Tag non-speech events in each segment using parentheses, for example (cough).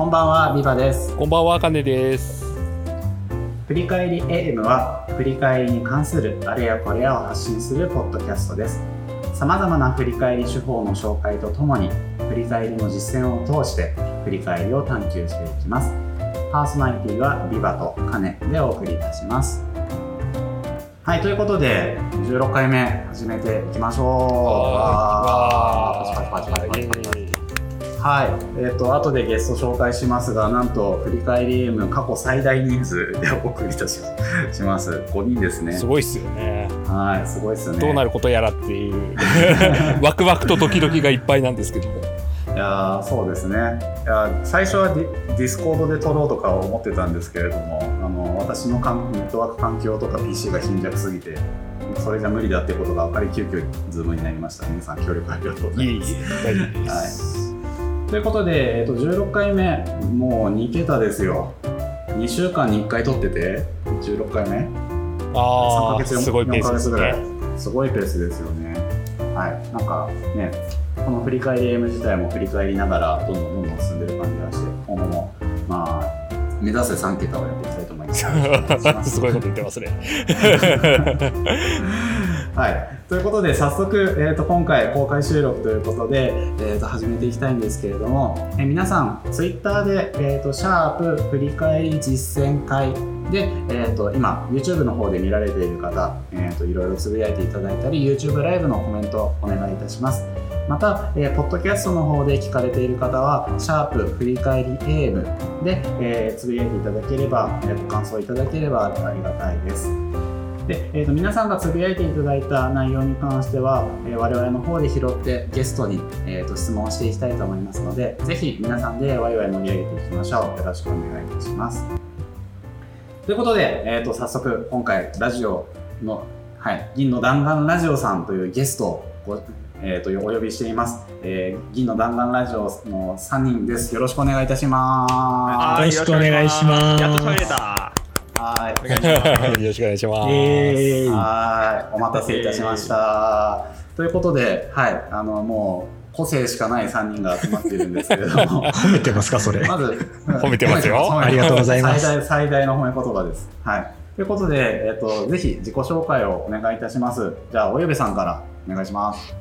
こんばんは、ビバです。こんばんは、かねです。振り返り AM は、振り返りに関するあれやこれやを発信するポッドキャストです。さまざまな振り返り手法の紹介とともに、振り返りの実践を通して、振り返りを探求していきます。パーソナリティはビバとカネでお送りいたします。はい、ということで、16回目始めていきましょう。はい、えっ、と後でゲスト紹介しますが、なんと振り返り M 過去最大人数でお送りいたしします。5人ですね。すごいっすよね。はい、すごいですね。どうなることやらっていう、(laughs) ワクワクとドキドキがいっぱいなんですけども。いやーそうですね。いやー最初はディディスコードで撮ろうとか思ってたんですけれども、あの私のネットワーク環境とか PC が貧弱すぎて、それじゃ無理だってことが分かり急遽ズームになりました。皆さん協力ありがとうございます。いえいえ、大丈夫です。ということで、えっと、16回目、もう2桁ですよ。2週間に1回撮ってて、16回目3ヶああ、月すごいペ4ヶースです月ぐらいね。すごいペースですよねはいなんかねこの振り返り M 自体も振り返りながらどんどんどんどん進んでる感じがして今後もまあ目指せ3桁をやっていきたいと思います (laughs) すごいこと言ってますね。(laughs) はい、ということで早速、えー、と今回公開収録ということで、えー、と始めていきたいんですけれども、えー皆さんツイッターで、えー、とシャープ振り返り実践会で、えー、と今 YouTube の方で見られている方、えー、といろいろつぶやいていただいたり YouTube ライブのコメントをお願いいたします。また、えー、ポッドキャストの方で聞かれている方はシャープ振り返り AM で、えーつぶやいていただければ、えー、と感想いただければありがたいです、えー、と皆さんがつぶやいていただいた内容に関しては、えー我々の方で拾ってゲストに、えー、と質問をしていきたいと思いますのでぜひ皆さんでワイワイ盛り上げていきましょう。よろしくお願いいたします。ということで、えー、と早速今回ラジオの、はい、銀の弾丸ラジオさんというゲストをごえー、とお呼びしています、えー銀の弾丸ラジオの3人です。よろしくお願いいたします。はいよろしくお願いします。やっと喋れた。はいお願いします。よろしくお願いします。えー、はい、お待たせいたしました。ということで、はい、あのもう個性しかない3人が集まっているんですけれども、褒めてますかそれまず褒めてますよありがとうございます最大最大の褒め言葉です。はい。ということで、えっとぜひ自己紹介をお願いいたします。じゃあおよべさんからお願いします。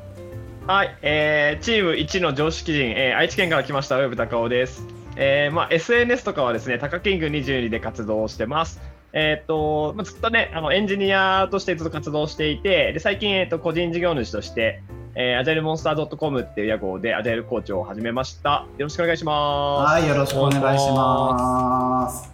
はい、えーチーム1の常識人、えー愛知県から来ました、上部隆夫です。えーまあ、SNS とかはですね、タカキング22で活動してます。えっ、と、まあ、ずっとね、あのエンジニアとしてずっと活動していて、で最近、えー、と個人事業主として、えー、アジャイルモンスター .com っていう屋号でアジャイルコーチを始めました。よろしくお願いします。はい、よろしくお願いします。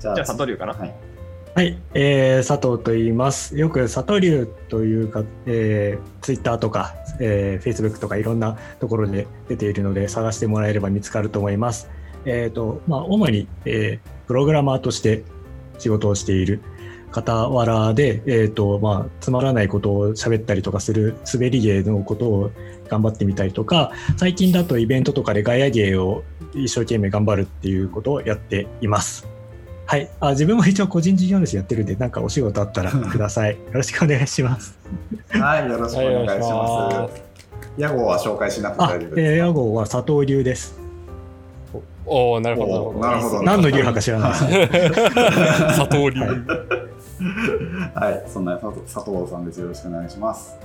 じゃじゃあ、佐藤龍かな。はい。はい、えー、佐藤と言います。よく佐藤流というか、えー、Twitter とか、えー、Facebook とかいろんなところで出ているので探してもらえれば見つかると思います。えっ、と、まあ、主に、えー、プログラマーとして仕事をしている傍らで、えっ、と、まあ、つまらないことを喋ったりとかする滑り芸のことを頑張ってみたりとか、最近だとイベントとかでガヤ芸を一生懸命頑張るっていうことをやっています。はい。あ、自分も一応個人事業主やってるんで、なんかお仕事あったらください。よろしくお願いします。はい、よろしくお願いします。屋号は紹介しなくてあ大丈夫、えー、です屋号は佐藤流です。おおなるほど。なるほど何の流派か知らないです。佐藤流。か。はい、そんな佐藤さんです。よろしくお願いします。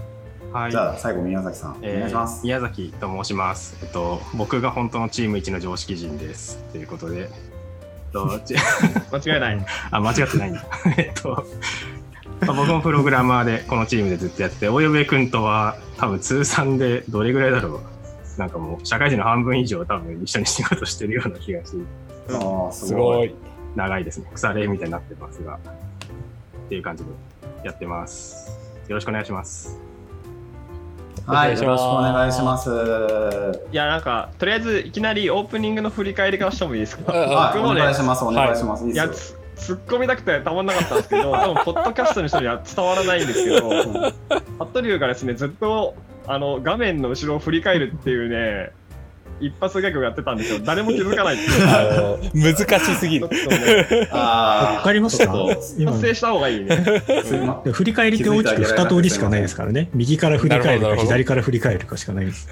はいじゃあ最後宮崎さん、お願いします。宮崎と申します。えっと、僕が本当のチーム一の常識人です。ということで、と (laughs) ち (laughs) 間違いない。あ、間違ってないんだ。(laughs) えっと、まあ僕もプログラマーでこのチームでずっとやってて、大部君とは多分通算でどれぐらいだろう。なんかもう社会人の半分以上多分一緒に仕事してるような気がして、あーすすごい。ごい。長いですね。腐れみたいになってますが、っていう感じでやってます。よろしくお願いします。はい、よろしくおお願願いしま。すいや、なんか、とりあえずいきなりオープニングの振り返りからしてもいいですか？はい、お僕もね願いします。お願いします。いいいや突っ込みたくてたまんなかったんですけど、多分ポッドキャストの人には伝わらないんですけど、ハットリュウがですね、ずっとあの画面の後ろを振り返るっていうね、一発ギャグをやってたんですよ。(laughs) 誰も気づかないっていう。あの難しすぎるあーわかりましたちょっと今達成した方がいいね。振り返りって大きく2通りしかないですからね。右から振り返るか左から振り返るかしかないです。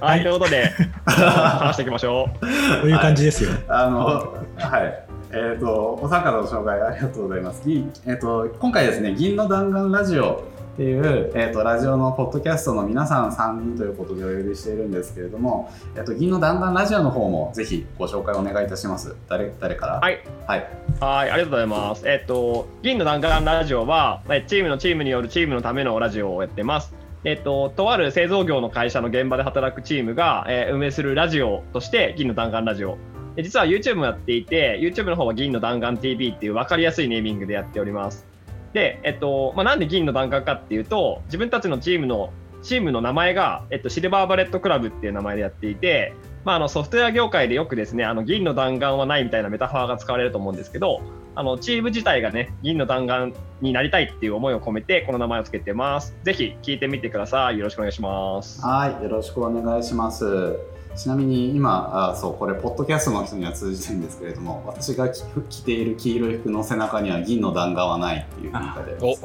はい、ということで、話していきましょう。こういう感じですよ。あの、はい。えっ、と、お三方の紹介ありがとうございます。銀えっ、と、今回ですね、銀の弾丸ラジオっていう、えっ、と、ラジオのポッドキャストの皆さん3人ということでお呼びしているんですけれども、えっ、と、銀の弾丸ラジオの方もぜひご紹介お願いいたします。誰、誰から？はい。はい。はい、ありがとうございます。えっと、銀の弾丸ラジオは、えチームのチームによるチームのためのラジオをやってます。えっと、とある製造業の会社の現場で働くチームが、えー運営するラジオとして、銀の弾丸ラジオ。で実は YouTube もやっていて、YouTube の方は銀の弾丸 TV っていう分かりやすいネーミングでやっております。で、えっと、まあ、なんで銀の弾丸かっていうと、自分たちのチームの、チームの名前が、えっと、シルバーバレットクラブっていう名前でやっていて、まあ、あのソフトウェア業界でよくですね、あの銀の弾丸はないみたいなメタファーが使われると思うんですけど、あのチーム自体がね、銀の弾丸になりたいっていう思いを込めて、この名前をつけてます。ぜひ聞いてみてください。よろしくお願いします。はい、よろしくお願いします。ちなみに今あそうこれポッドキャストの人には通じてるんですけれども私が着着ている黄色い服の背中には銀の弾丸はないっていう文化でお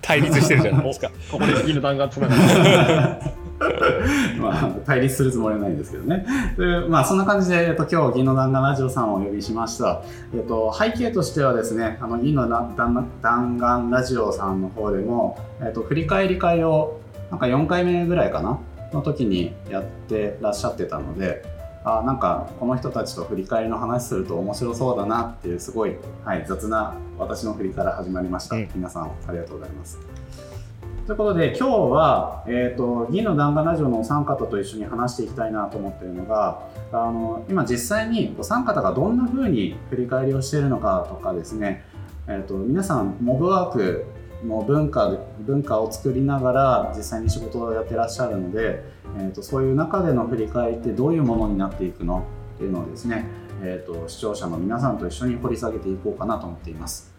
対立してるじゃないですか。ここで銀の弾丸つながる。(laughs) まあ、対立するつもりはないんですけどね。でまあ、そんな感じで、えっと、今日、銀の弾丸ラジオさんをお呼びしました。えっと、背景としてはですね、あの、銀の弾丸ラジオさんの方でも、えっと、振り返り会を、なんか4回目ぐらいかなの時にやってらっしゃってたので、あなんかこの人たちと振り返りの話すると面白そうだなっていうすごい、はい、雑な私の振りから始まりました、うん。皆さんありがとうございます。ということで今日は、えー、と銀の弾丸ラジオのお三方と一緒に話していきたいなと思っているのがあの今実際にお三方がどんな風に振り返りをしているのかとかですね、えー、と皆さんモブワークの文化で文化を作りながら実際に仕事をやってらっしゃるので、えー、とそういう中での振り返りってどういうものになっていくのっていうのをですね、えー、と視聴者の皆さんと一緒に掘り下げていこうかなと思っています。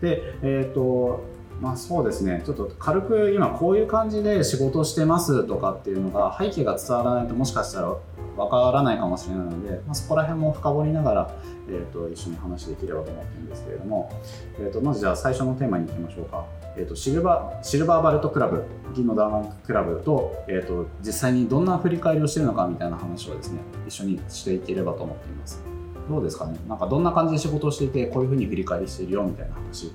で、えっ、とまあそうですね、ちょっと軽く今こういう感じで仕事してますとかっていうのが背景が伝わらないともしかしたらわからないかもしれないので、まあ、そこら辺も深掘りながら、えー、と一緒に話できればと思ってるんですけれども、えー、とまずじゃあ最初のテーマに行きましょうか。えー、とシルバーシルバーバレットクラブ、銀のダーマンクラブと,、えー、と実際にどんな振り返りをしてるのかみたいな話をですね一緒にしていければと思っています。どうですかね？なんかどんな感じで仕事をしていてこういうふうに振り返りしているよみたいな話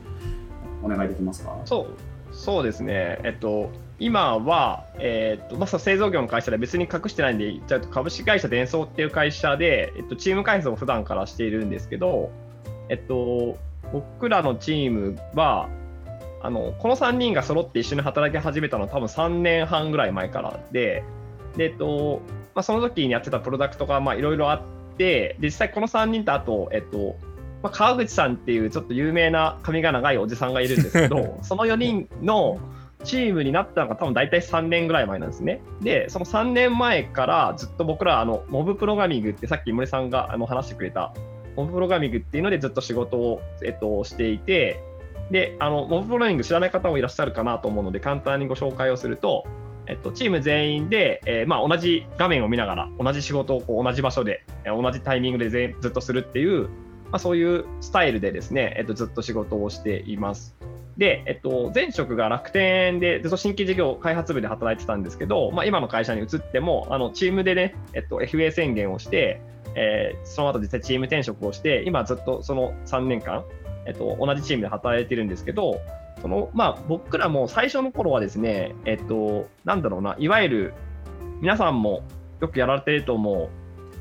お願いできますか？そうそうですね、えっと、今は、えっとまあ、製造業の会社で別に隠してないんで言っちゃうと株式会社デンソーっていう会社で、えっと、チーム開発を普段からしているんですけど、えっと、僕らのチームはあのこの3人が揃って一緒に働き始めたのは多分3年半ぐらい前からでで、えっとまあ、その時にやってたプロダクトがいろいろあってで実際この3人とあと、えっとまあ、川口さんっていうちょっと有名な髪が長いおじさんがいるんですけど (laughs) その4人のチームになったのが多分大体3年ぐらい前なんですね。で、その3年前からずっと僕らあのモブプログラミングってさっき森さんがあの話してくれたモブプログラミングっていうのでずっと仕事を、えっと、していてであのモブプログラミング知らない方もいらっしゃるかなと思うので簡単にご紹介をすると、えっと、チーム全員で、えーまあ、同じ画面を見ながら同じ仕事をこう同じ場所でえー同じタイミングで全ずっとするっていうまあ、そういうスタイルでですね、えっと、ずっと仕事をしています。で、えっと、前職が楽天でずっと新規事業開発部で働いてたんですけど、まあ、今の会社に移っても、あのチームでね、えっと、FA 宣言をして、えーその後実際チーム転職をして、今ずっとその3年間、えっと、同じチームで働いてるんですけど、そのまあ、僕らも最初の頃はですね、えっと、なんだろうな、いわゆる皆さんもよくやられてると思う、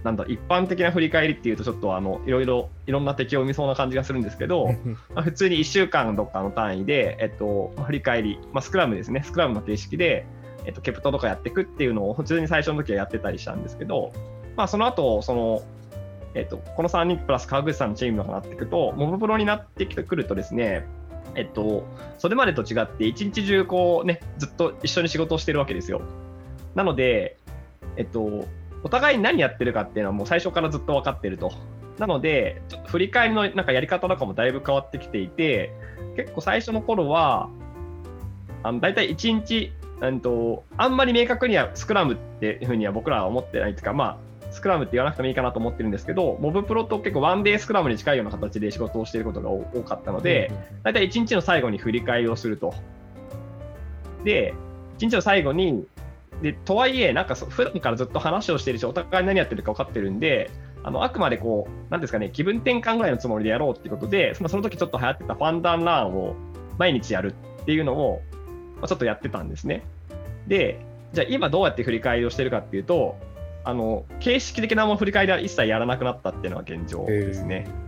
なんだ一般的な振り返りっていうとちょっとあのいろいろいろんな敵を生みそうな感じがするんですけど、まあ、普通に1週間どっかの単位で、えっとまあ振り返り、まあ、スクラムですねスクラムの形式で、えっと、ケプトとかやっていくっていうのを普通に最初の時はやってたりしたんですけど、まあ、その後そのえっとこの3人プラス川口さんのチームとかなっていくとモブプロになってくるとですねえっと、それまでと違って一日中こうねずっと一緒に仕事をしてるわけですよ。なので、えっと、お互いに何やってるかっていうのはもう最初からずっと分かってると。なので、ちょっと振り返りのなんかやり方とかもだいぶ変わってきていて、結構最初の頃は、あの大体1日、うんと、あんまり明確にはスクラムっていうふうには僕らは思ってないというか、まあ、スクラムって言わなくてもいいかなと思ってるんですけど、モブプロと結構ワンデースクラムに近いような形で仕事をしていることが多多かったので、大体1日の最後に振り返りをすると。で、1日の最後に、でとはいえ、なんかそ普段からずっと話をしているし、お互い何やってるか分かってるんで、あのあくまでこう、なんですかね、気分転換ぐらいのつもりでやろうっていうことで、そのその時ちょっと流行ってたファンダンランを毎日やるっていうのを、ちょっとやってたんですね。で、じゃあ今どうやって振り返りをしてるかっていうと、あの形式的なも振り返りは一切やらなくなったっていうのが現状ですね。うん、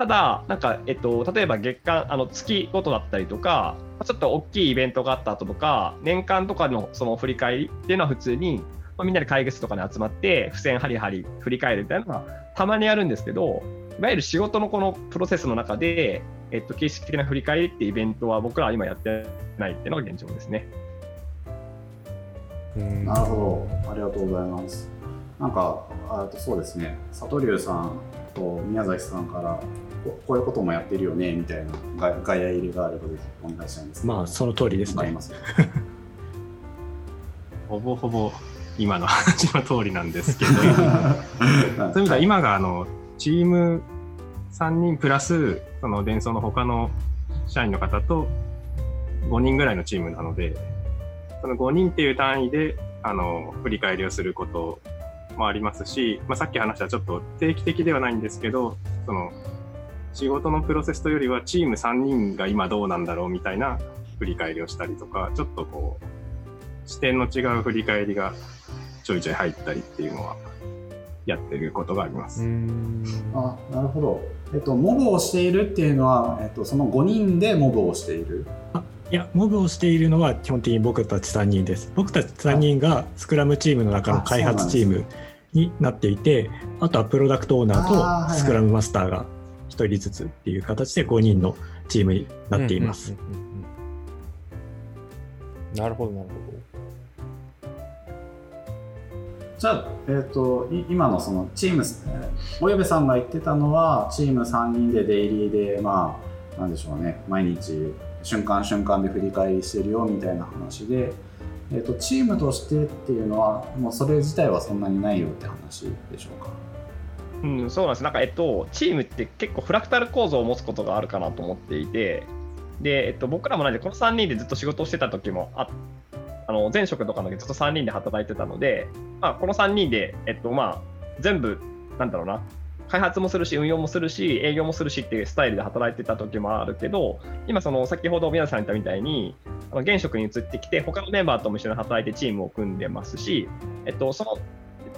ただ、なんか、えっと、例えば月間、あの月ごとだったりとか、ちょっと大きいイベントがあった後とか、年間とかのその振り返りっていうのは普通に、まあ、みんなで会議室とかに集まって、付箋ハリハリ振り返るみたいなのはたまにやるんですけど、いわゆる仕事のこのプロセスの中で、えっと、形式的な振り返りっていうイベントは僕らは今やってないっていうのが現状ですね。なるほど、ありがとうございます。なんか、あとそうですね、佐藤龍さんと宮崎さんからこ、こういうこともやってるよねみたいなが外野入れがあればぜひお願いしたいんですまあその通りですね。ます (laughs) ほぼほぼ今の話の通りなんですけど、(laughs) そういう意味では今があのチーム3人プラス、その伝送の他の社員の方と5人ぐらいのチームなので、その5人っていう単位であの振り返りをすることもありますし、まあ、さっき話したちょっと定期的ではないんですけど、その仕事のプロセスというよりはチーム3人が今どうなんだろうみたいな振り返りをしたりとか、ちょっとこう、視点の違う振り返りがちょいちょい入ったりっていうのはやってることがあります。あなるほど、えっと、モブをしているっていうのは、えっと、その5人でモブをしている？いやモブをしているのは基本的に僕たち3人です。僕たち3人がスクラムチームの中の開発チームになっていてあとはプロダクトオーナーとスクラムマスターが1人ずつっていう形で5人のチームになっています、うんうんうんうんなるほどなるじゃあ、えっとい今のそのチーム、えー、およべさんが言ってたのはチーム3人でデイリーでまあなんでしょうね。毎日瞬間瞬間で振り返りしてるよみたいな話で、えっとチームとしてっていうのはもうそれ自体はそんなにないよって話でしょうか？うん、そうなんです。なんか、えっと、チームって結構フラクタル構造を持つことがあるかなと思っていて、で、えっと、僕らもなんで、この3人でずっと仕事をしてた時もああの前職とかの時ずっと3人で働いてたので、まあ、この3人で、えっと、まあ、全部、なんだろうな、開発もするし、運用もするし、営業もするしっていうスタイルで働いてた時もあるけど、今、その先ほど宮田さん言ったみたいに、現職に移ってきて、他のメンバーとも一緒に働いてチームを組んでますし、えっと、その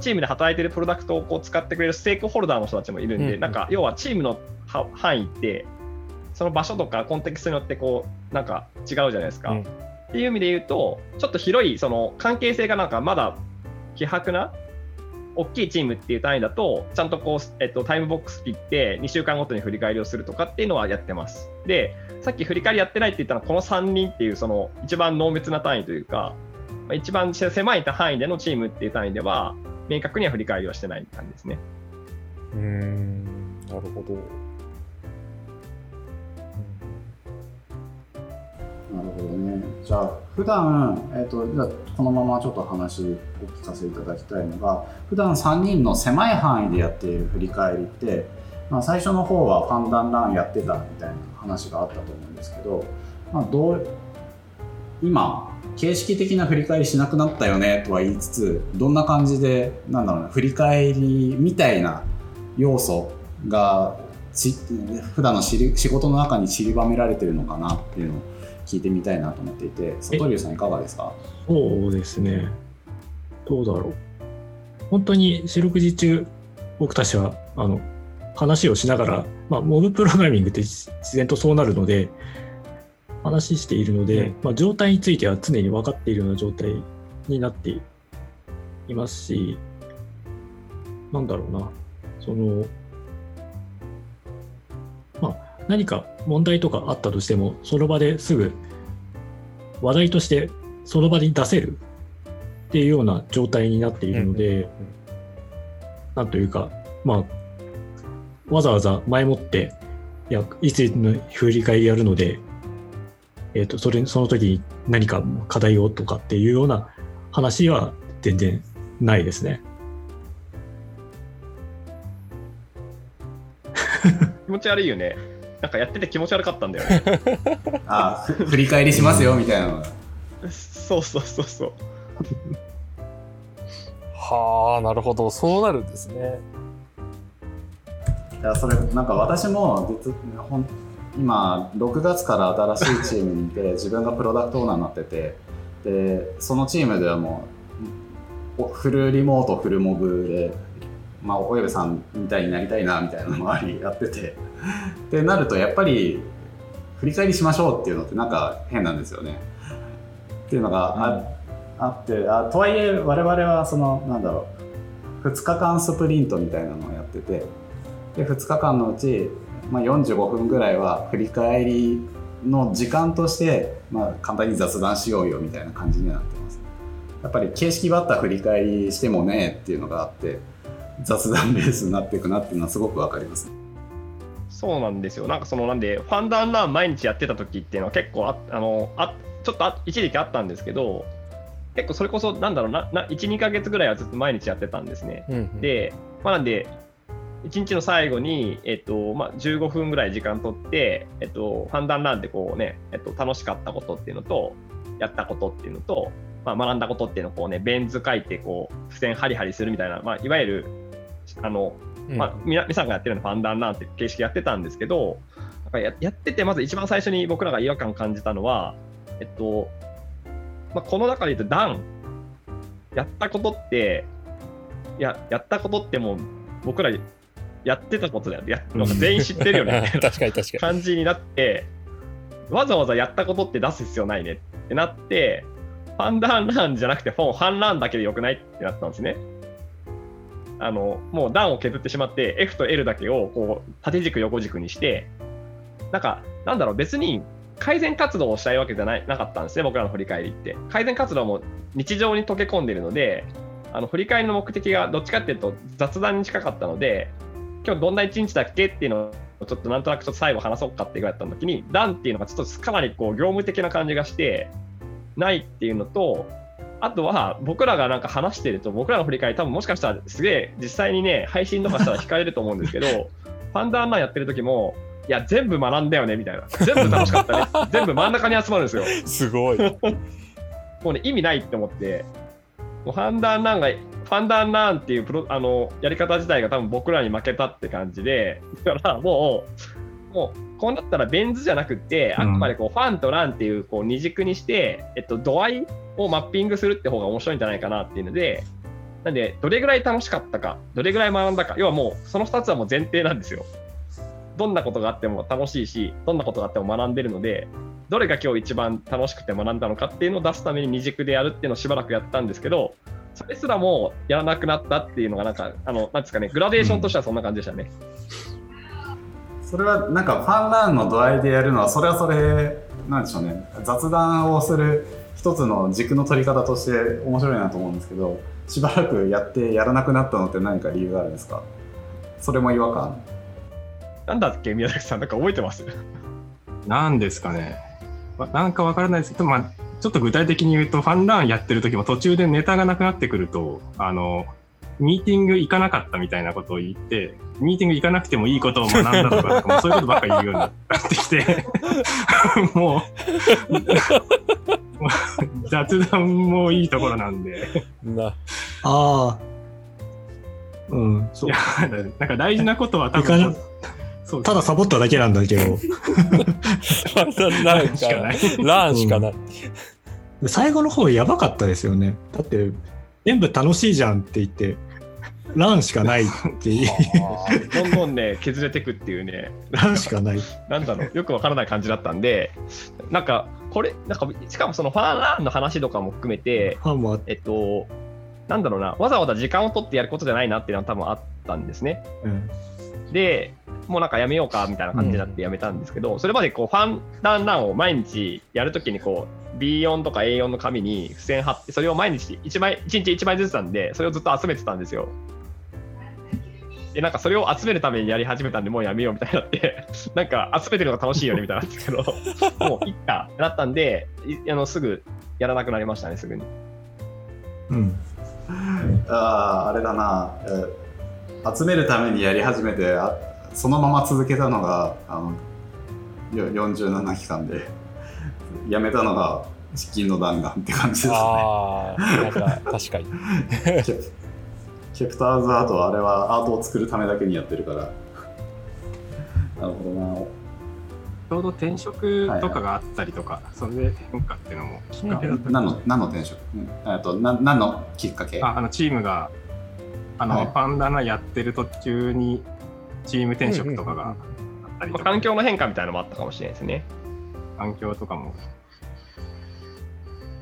チームで働いてるプロダクトをこう使ってくれるステークホルダーの人たちもいるんで、うんうんなんか要はチームのは範囲って、その場所とかコンテクストによってこうなんか違うじゃないですか。うんっていう意味で言うと、ちょっと広いその関係性がなんかまだ希薄な大きいチームっていう単位だと、ちゃんとこう、えっと、タイムボックス切って2週間ごとに振り返りをするとかっていうのはやってます。で、さっき振り返りやってないって言ったのは、この3人っていうその一番濃密な単位というか、まあ一番狭い範囲でのチームっていう単位では、明確には振り返りはしてない感じですね。うーん、なるほど。なるほどね。じゃあ、普段、えっ、と、じゃあこのままちょっと話をお聞かせいただきたいのが、普段3人の狭い範囲でやっている振り返りって、まあ、最初の方はファンダンランやってたみたいな話があったと思うんですけど、まあ、どう、今、形式的な振り返りしなくなったよねとは言いつつ、どんな感じで、なんだろうな、振り返りみたいな要素がち普段の仕事の中に散りばめられてるのかなっていうのを聞いてみたいなと思っていて佐藤龍さんいかがですか？そうですね。どうだろう。本当に四六時中、僕たちは、あの、話をしながら、まあ、モブプログラミングって自然とそうなるので、話しているので、うん。まあ、状態については常に分かっているような状態になっていますし、なんだろうな、その、まあ、何か問題とかあったとしても、その場ですぐ話題としてその場に出せるっていうような状態になっているので、なんというか、まあ、わざわざ前もって、いや、いつの振り返りやるので、えっ、と、それ、その時に何か課題をとかっていうような話は全然ないですね。(laughs) 気持ち悪いよね。なんかやってて気持ち悪かったんだよね。(laughs) あふ振り返りしますよみたいなそうそうそうそう。はあ、なるほど。そうなるんですね。いやそれなんか私も実ほん今6月から新しいチームにいて (laughs) 自分がプロダクトオーナーになっててでそのチームではもうおフルリモートフルモブで、まあ、およべさんみたいになりたいなみたいなのもありやっててってなるとやっぱり振り返りしましょうっていうのってなんか変なんですよね。っていうのがあ,、あってあとはいえ我々はそのなんだろう2日間スプリントみたいなのをやっててで2日間のうち、まあ、45分ぐらいは振り返りの時間として、まあ、簡単に雑談しようよみたいな感じにはなってますやっぱり形式ばった振り返りしてもねっていうのがあって雑談ベースになっていくなっていうのはすごくわかりますそうなんですよ。なんかそのなんで、ファンダンラン毎日やってた時っていうのは結構ああのあちょっとあ一時期あったんですけど、結構それこそなんだろうな、な1、2ヶ月ぐらいはずっと毎日やってたんですね。うんうん、で、まあ、なんで、1日の最後に、えっとまあ、15分ぐらい時間取って、えっと、ファンダンランでこうね、えっと、楽しかったことっていうのと、やったことっていうのと、まあ、学んだことっていうのをこうね、ベン図書いてこう、付箋ハリハリするみたいな、まあ、いわゆる、あの、うん。まあ、みな皆さんがやってるようなファンダンランって形式やってたんですけど、なんかややってて、まず一番最初に僕らが違和感感じたのは、えっと、まあ、この中で言うと、ダン、やったことって、いや、やったことってもう、僕らやってたことだよ。やなんか全員知ってるよね、(laughs) 確かに確か感じになって、わざわざやったことって出す必要ないねってなって、ファンダンランじゃなくて、フォン、ハンランだけでよくないってなったんですね。あの、もう段を削ってしまって、F と L だけをこう縦軸横軸にして、なんか、なんだろう、別に改善活動をしたいわけじゃないなかったんですね、僕らの振り返りって。改善活動も日常に溶け込んでいるので、あの振り返りの目的がどっちかっていうと雑談に近かったので、今日どんな一日だっけ？っていうのをちょっとなんとなくちょっと最後話そうかって言われた時に、ダンっていうのがちょっとかなりこう業務的な感じがして、ないっていうのと、あとは僕らがなんか話してると、僕らの振り返り、多分もしかしたらすげえ実際にね、配信とかしたら控えると思うんですけど、(laughs) ファンダーマンやってる時も、いや、全部学んだよねみたいな、全部楽しかったね、(laughs) 全部真ん中に集まるんですよ。に。すごい。もうね、意味ないって思って、もうファンダーナンが、ファンダーナンっていうプロあのやり方自体が多分僕らに負けたって感じで、だからもう、もう、こうなったらベン図じゃなくて、あくまでこうファンとランっていうこう二軸にして、えっと、度合いをマッピングするって方が面白いんじゃないかなっていうので、なんで、どれぐらい楽しかったか、どれぐらい学んだか、要はもう、その2つはもう前提なんですよ。どんなことがあっても楽しいし、どんなことがあっても学んでるので、どれが今日一番楽しくて学んだのかっていうのを出すために二軸でやるっていうのをしばらくやったんですけど、それすらもやらなくなったっていうのが、なんか、あの、なんですかね、グラデーションとしてはそんな感じでしたね。それはなんかファンランの度合いでやるのはそれはそれなんでしょうね。雑談をする一つの軸の取り方として面白いなと思うんですけどしばらくやってやらなくなったのって何か理由があるんですか？それも違和感？なんだっけ、宮崎さん、なんか覚えてます？なんですかね。まなんかわからないですけど、まあ、ちょっと具体的に言うと、ファンランやってる時も途中でネタがなくなってくると、あの、ミーティング行かなかったみたいなことを言って、ミーティング行かなくてもいいことを学んだとか、もうそういうことばっかり言うようになってきて、(laughs) もう、(laughs) 雑談もいいところなんで、な。ああ。うん、そういや。、なんか大事なことは多分、そうただサボっただけなんだけど、(laughs) ランしかない。ランしかない。最後の方やばかったですよね。だって、全部楽しいじゃんって言って、ランしかないっていう、どんどんね、削れてくっていうね、ランしかない。なんだろう、よくわからない感じだったんで、なんか、これ、なんか、しかもそのファンランの話とかも含めて、ファンもあえっと、なんだろうな、わざわざ時間を取ってやることじゃないなっていうのは多分あったんですね。うんで、もうなんかやめようかみたいな感じになってやめたんですけど、それまでこうファンランランを毎日やるときにこう B4 とか A4 の紙に付箋貼って、それを毎日1枚、1日1枚ずつなんで、それをずっと集めてたんですよ。で、なんかそれを集めるためにやり始めたんで、もうやめようみたいになって、(laughs) なんか集めてるのが楽しいよねみたいなんですけど、(laughs) もういっかってなったんで、いあのすぐやらなくなりましたね、すぐに。うん。あああれだな、えー集めるためにやり始めてあそのまま続けたのがあのよ47期間でやめたのが資金の弾丸って感じですね。ああ、なんか確かに。ケプケプターズアートはあれはアートを作るためだけにやってるから。なるほどな。ちょうど転職とかがあったりとか、それで変化っていうのもきっかけだった何の何の転職、うんえっとな何のきっかけ？ああのチームがあの、はい。パンダナやってる途中にチーム転職とかがあったりまあ、とか、環境の変化みたいなのもあったかもしれないですね。環境とかも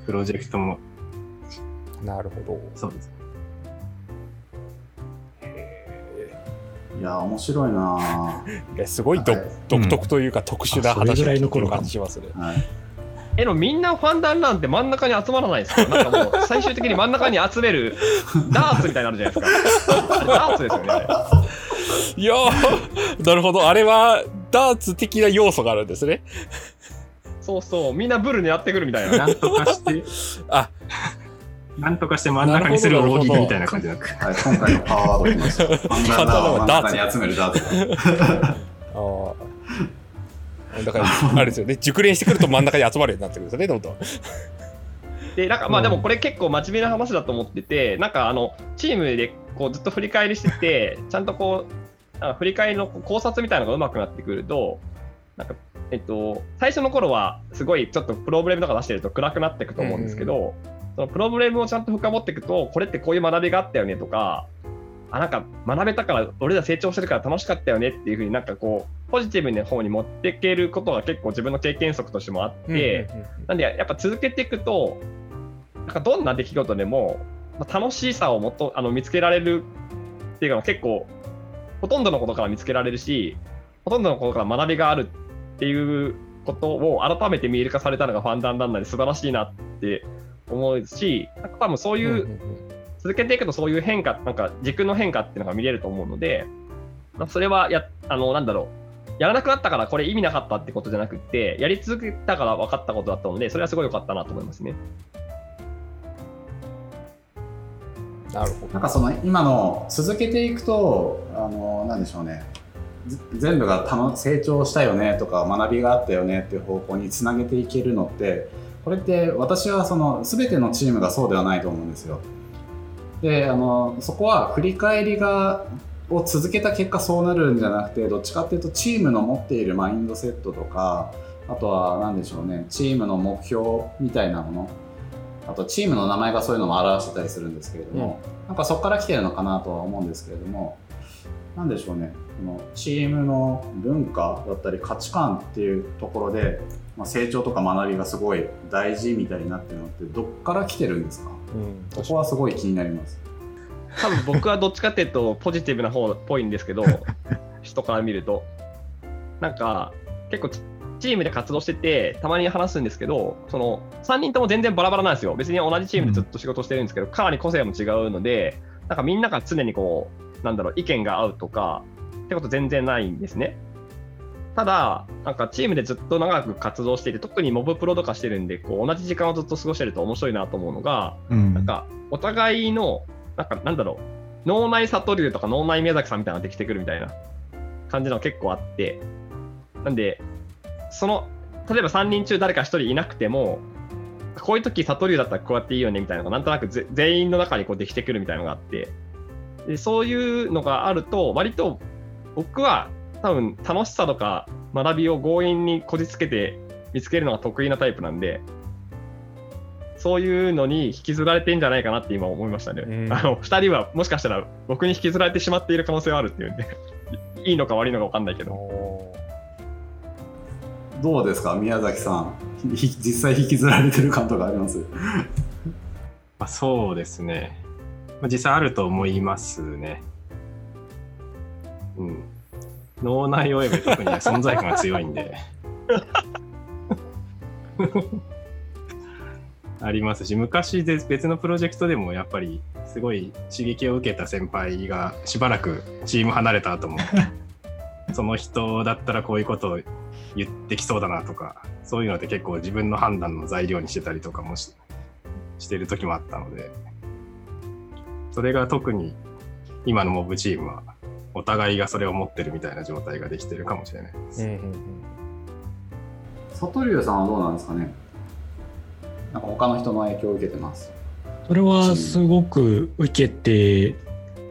プロジェクトも。なるほど。そうです。いや面白いな (laughs) すごいどはい。独特というか特殊な話ぐらいの頃か。感じしますね。はいえ、でもみんなファンダンランって真ん中に集まらないですか？なんかもう最終的に真ん中に集める (laughs) ダーツみたいになるじゃないですか。ダーツですよね。いやーなるほど。あれはダーツ的な要素があるんですね。そうそう、みんなブル狙ってくるみたいな。なんとかして (laughs) あなんとかして真ん中にする大喜利みたいな感じになってはい、今回のパワード来ました。(laughs) パンダナを真ん中に集めるダーツ。あーだから、あれですよね。熟練してくると真ん中に集まるようになってくるんですよね、どんどん。で、なんかまあでもこれ結構真面目な話だと思ってて、なんかあの、チームでこうずっと振り返りしてて、ちゃんとこう、振り返りの考察みたいなのが上手くなってくると、なんか、えっと、最初の頃はすごいちょっとプロブレムとか出してると暗くなっていくと思うんですけど、そのプロブレムをちゃんと深掘っていくと、これってこういう学びがあったよねとか、あ、なんか学べたから、俺ら成長してるから楽しかったよねっていうふうになんかこう、ポジティブな方に持っていけることが結構自分の経験則としてもあって、なんでやっぱ続けていくと、なんかどんな出来事でも、まあ楽しさをもっとあの見つけられるっていうか結構、ほとんどのことから見つけられるし、ほとんどのことから学びがあるっていうことを改めて見える化されたのがファンダンダンナで素晴らしいなって思うし、なんか多分そういう、続けていくとそういう変化、なんか軸の変化っていうのが見れると思うので、まあ、それはや、あの、なんだろう、やらなくなったからこれ意味なかったってことじゃなくて、やり続けたから分かったことだったので、それはすごい良かったなと思いますね。なるほど。なんかその今の続けていくと、あの、なんでしょうね。ず全部が楽成長したよねとか学びがあったよねっていう方向につなげていけるのってこれって私はその全てのチームがそうではないと思うんですよ。であのそこは振り返りがを続けた結果そうなるんじゃなくてどっちかっていうとチームの持っているマインドセットとかあとは何でしょうねチームの目標みたいなもの。あとチームの名前がそういうのも表してたりするんですけれども、なんかそこから来てるのかなとは思うんですけれどもなんでしょうね。このチームの文化だったり価値観っていうところで、まあ、成長とか学びがすごい大事みたいになってるのってどっから来てるんですか？うん、ここはすごい気になります。多分僕はどっちかっていうとポジティブな方っぽいんですけど (laughs) 人から見ると。なんか結構チチームで活動しててたまに話すんですけどその3人とも全然バラバラなんですよ。別に同じチームでずっと仕事してるんですけど、かなり個性も違うのでなんかみんなが常にこうなんだろう意見が合うとかってこと全然ないんですね。ただなんかチームでずっと長く活動していて特にモブプロとかしてるんでこう同じ時間をずっと過ごしてると面白いなと思うのがうん。なんか、お互いの、なんか、なんだろう、脳内悟龍とか脳内宮崎さんみたいなのができてくるみたいな感じのが結構あって、なんで、その、例えば3人中誰か1人いなくても、こういう時悟龍だったらこうやっていいよねみたいなのが、なんとなくぜ全員の中にこうできてくるみたいなのがあって、でそういうのがあると、割と僕は多分楽しさとか学びを強引にこじつけて見つけるのが得意なタイプなんで、そういうのに引きずられてんじゃないかなって今思いましたね。うんあの2人はもしかしたら僕に引きずられてしまっている可能性はあるっていうんで、(laughs) いいのか悪いのか分かんないけど。おどうですか宮崎さんひ実際引きずられてる感とかあります？(laughs) まあ、そうですね。まあ、実際あると思いますね。うん。脳内および特に存在感が強いんで。(laughs) ありますし、昔で別のプロジェクトでもやっぱりすごい刺激を受けた先輩がしばらくチーム離れた後も、(laughs) その人だったらこういうことを言ってきそうだなとか、そういうのって結構自分の判断の材料にしてたりとかもししてる時もあったので、それが特に今のモブチームは、お互いがそれを持ってるみたいな状態ができてるかもしれないです。うんうんうん里龍さんはどうなんですかね？なんか他の人の影響を受けてます。それはすごく受けて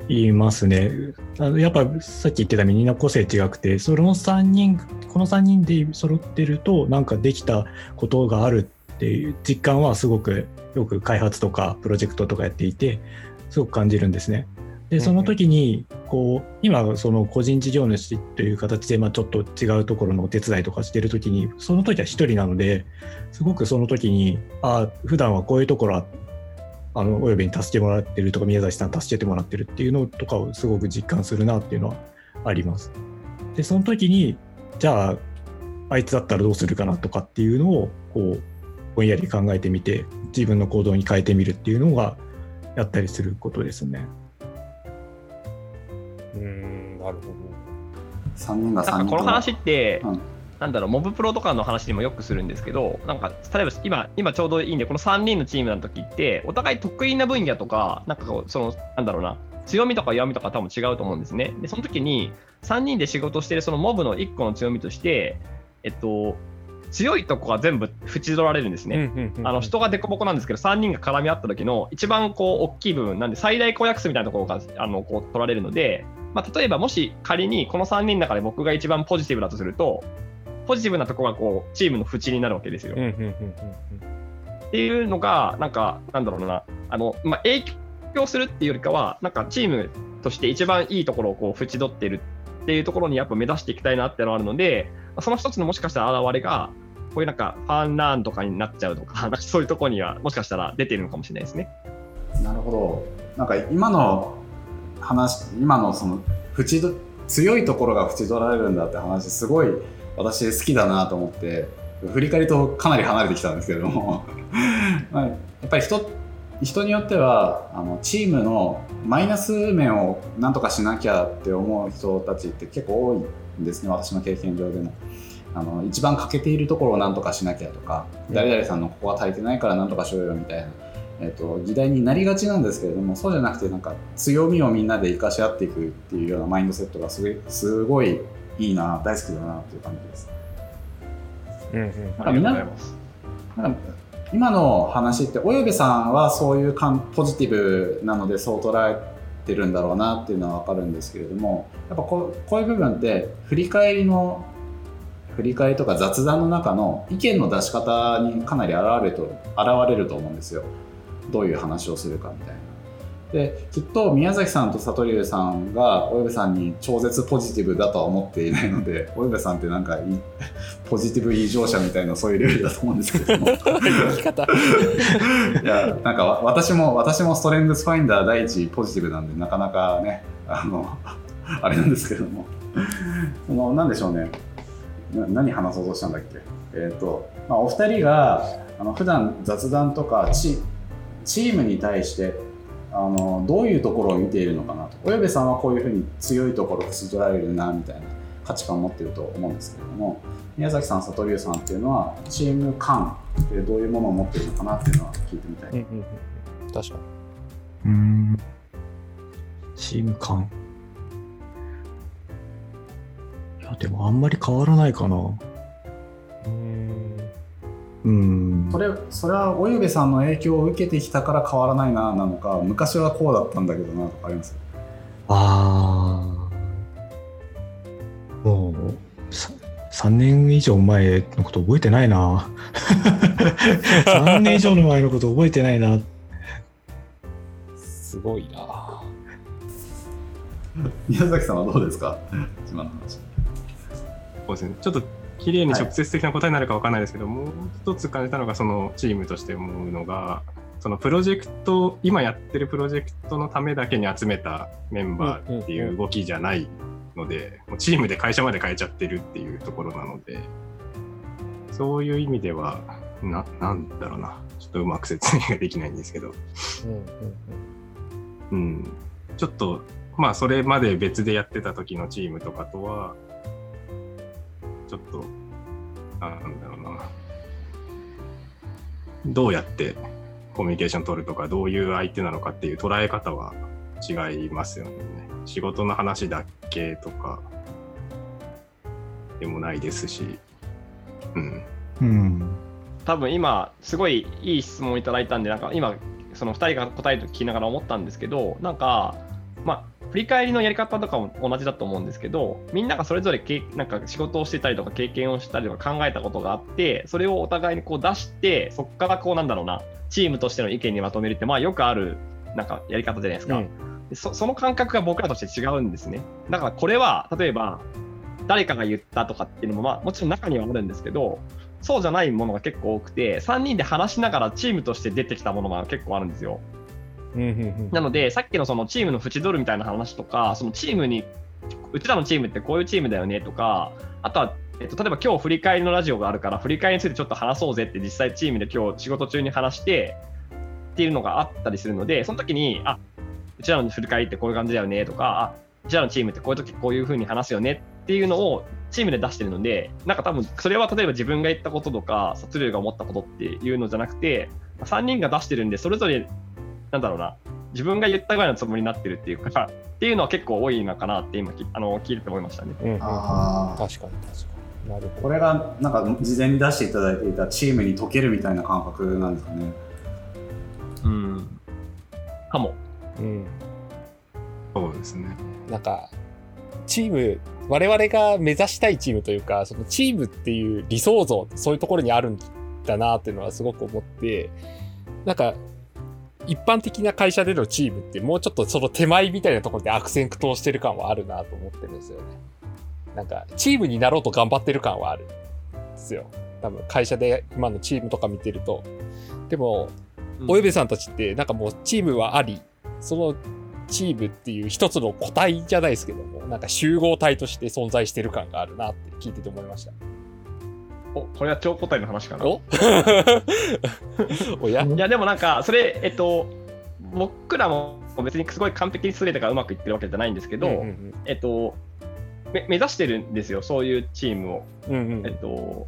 いますね。あのやっぱさっき言ってたみんな個性違くて、その3人、この3人で揃ってると、なんかできたことがあるっていう実感はすごくよく開発とかプロジェクトとかやっていて、すごく感じるんですね。で、その時に、こう、今、その個人事業主という形で、まあちょっと違うところのお手伝いとかしてる時に、その時は一人なので、すごくその時に、ああ、普段はこういうところはあのお呼びに助けてもらってるとか宮崎さん助けてもらってるっていうのとかをすごく実感するなっていうのはあります。でその時にじゃああいつだったらどうするかなとかっていうのをこうぼんやり考えてみて自分の行動に変えてみるっていうのがやったりすることですね。うーん、なるほ3人が3人なんかこの話って、うんなんだろう、モブプロとかの話にもよくするんですけど、なんか、例えば今、今ちょうどいいんで、この3人のチームの時って、お互い得意な分野とか、なんかこう、その、なんだろうな、強みとか弱みとか多分違うと思うんですね。で、その時に、3人で仕事してるそのモブの1個の強みとして、えっと、強いとこが全部縁取られるんですど。ね。あの人が凸凹なんですけど、3人が絡み合った時の一番こう大きい部分なんで、最大公約数みたいなところがあのこう取られるので、まあ、例えばもし仮にこの3人の中で僕が一番ポジティブだとすると、ポジティブなところがこうチームの縁になるわけですよ。っていうのが、なんか、なんだろうな、あのまあ、影響するっていうよりかは、なんかチームとして一番いいところをこう縁取ってるっていうところにやっぱ目指していきたいなっていうのがあるので、まあその一つのもしかしたら現れが、こういうなんかファンラーンとかになっちゃうとか、(laughs) なんかそういうところにはもしかしたら出てるのかもしれないですね。なるほど。なんか今の話、今のその縁ど強いところが縁取られるんだって話、すごい私好きだなと思って、振り返りとかなり離れてきたんですけれども、ま (laughs) あ、やっぱり人人によってはあのチームのマイナス面をなんとかしなきゃって思う人たちって結構多いんですね、私の経験上でも。あの一番欠けているところをなんとかしなきゃとか、誰々さんのここが足りてないからなんとかしようよみたいなえっと議題になりがちなんですけれどもそうじゃなくてなんか強みをみんなで生かし合っていくっていうようなマインドセットがすごいすごいいいな大好きだなっていう感じです。うんうんなんかみなんか今の話っておよべさんはそういうかんポジティブなのでそう捉えてるんだろうなっていうのは分かるんですけれどもやっぱこうこういう部分って振り返りの振り返りとか雑談の中の意見の出し方にかなり現れると現れると思うんですよどういう話をするかみたいな。できっと宮崎さんと里龍さんがおよべさんに超絶ポジティブだとは思っていないのでおよべさんってなんかいポジティブ異常者みたいなそういうレベルだと思うんですけれども生き方。(laughs) いやなんかわ私も私もストレングスファインダー第一ポジティブなんでなかなかねあのあれなんですけれどもそのなんでしょうねな何話そうとしたんだっけ？えっ、と、まあ、お二人があの普段雑談とかチチームに対してあのどういうところを見ているのかなと。およべさんはこういうふうに強いところを縁取られるなみたいな価値観を持っていると思うんですけれども宮崎さん里龍さんっていうのはチーム感ってどういうものを持っているのかなっていうのは聞いてみたい。うんうんうん確かうん。チーム感やでもあんまり変わらないかな。に。うんうん。それそれはおゆべさんの影響を受けてきたから変わらないななのか昔はこうだったんだけどなとかあります？ああもうさ3年以上前のこと覚えてないな。(laughs) 3年以上の前のこと覚えてないな。すごいな。宮崎さんはどうですか？今の話そうですね。ちょっと綺麗に直接的な答えになるかわかんないですけど、もう一つ感じたのが、そのチームとして思うのが、そのプロジェクト、今やってるプロジェクトのためだけに集めたメンバーっていう動きじゃないので、もうチームで会社まで変えちゃってるっていうところなので、そういう意味では、な、なんだろうな。ちょっとうまく説明ができないんですけど、うん、ちょっと、まあ、それまで別でやってた時のチームとかとは、ちょっと、なんだろうな、どうやってコミュニケーション取るとか、どういう相手なのかっていう捉え方は違いますよね。仕事の話だけとかでもないですし、うん。うん多分今すごいいい質問いただいたんでなんか今その2人が答えると聞きながら思ったんですけどなんかまあ振り返りのやり方とかも同じだと思うんですけどみんながそれぞれけなんか仕事をしてたりとか経験をしたりとか考えたことがあってそれをお互いにこう出してそこからこうなんだろうなチームとしての意見にまとめるってまあよくあるなんかやり方じゃないですか、うん。でそその感覚が僕らとして違うんですね。だからこれは例えば誰かが言ったとかっていうのもまあもちろん中にはあるんですけどそうじゃないものが結構多くて3人で話しながらチームとして出てきたものが結構あるんですよなので、さっきのそのチームの縁取るみたいな話とか、そのチームに、うちらのチームってこういうチームだよねとか、あとは、えっと、例えば今日振り返りのラジオがあるから、振り返りについてちょっと話そうぜって実際チームで今日仕事中に話してっていうのがあったりするので、その時に、あうちらの振り返りってこういう感じだよねとか、あうちらのチームってこういう時こういう風に話すよねっていうのをチームで出してるので、なんか多分それは例えば自分が言ったこととか、サツルが思ったことっていうのじゃなくて、3人が出してるんで、それぞれなんだろうな、自分が言ったぐらいのつもりになってるっていうか、っていうのは結構多いのかなって今きあの聞いてて思いましたね。うんうんああ確かに確かになるほこれがなんか事前に出していただいていたチームに溶けるみたいな感覚なんですかねうん。かも。ど、うん、そうですね。なんかチーム我々が目指したいチームというかそのチームっていう理想像そういうところにあるんだなっていうのはすごく思ってなんか一般的な会社でのチームってもうちょっとその手前みたいなところで悪戦苦闘してる感はあるなと思ってるんですよね。なんかチームになろうと頑張ってる感はあるんですよ。多分会社で今のチームとか見てると。でも、およべさんたちってなんかもうチームはあり、そのチームっていう一つの個体じゃないですけども、なんか集合体として存在してる感があるなって聞いてて思いました。おこれは超答えの話かな。お？(laughs) おや？いやでもなんかそれえっと僕らも別にすごい完璧に全てがうまくいってるわけじゃないんですけど、うんうんえっとめ目指してるんですよそういうチームを。うんうん。えっと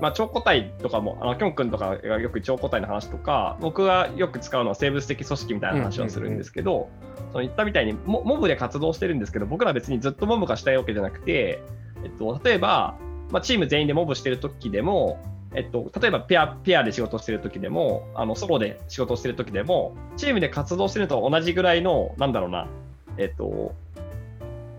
まあ、超個体とかも、あのキョン君とかがよく超個体の話とか、僕がよく使うのは生物的組織みたいな話をするんですけど、その言ったみたいにモ、モブで活動してるんですけど、僕ら別にずっとモブがしたいわけじゃなくて、えっと、例えば、まあ、チーム全員でモブしてる時でも、えっと、例えばペアペアで仕事してる時でも、あのソロで仕事してる時でも、チームで活動してると同じぐらいの、なんだろうな、えっと、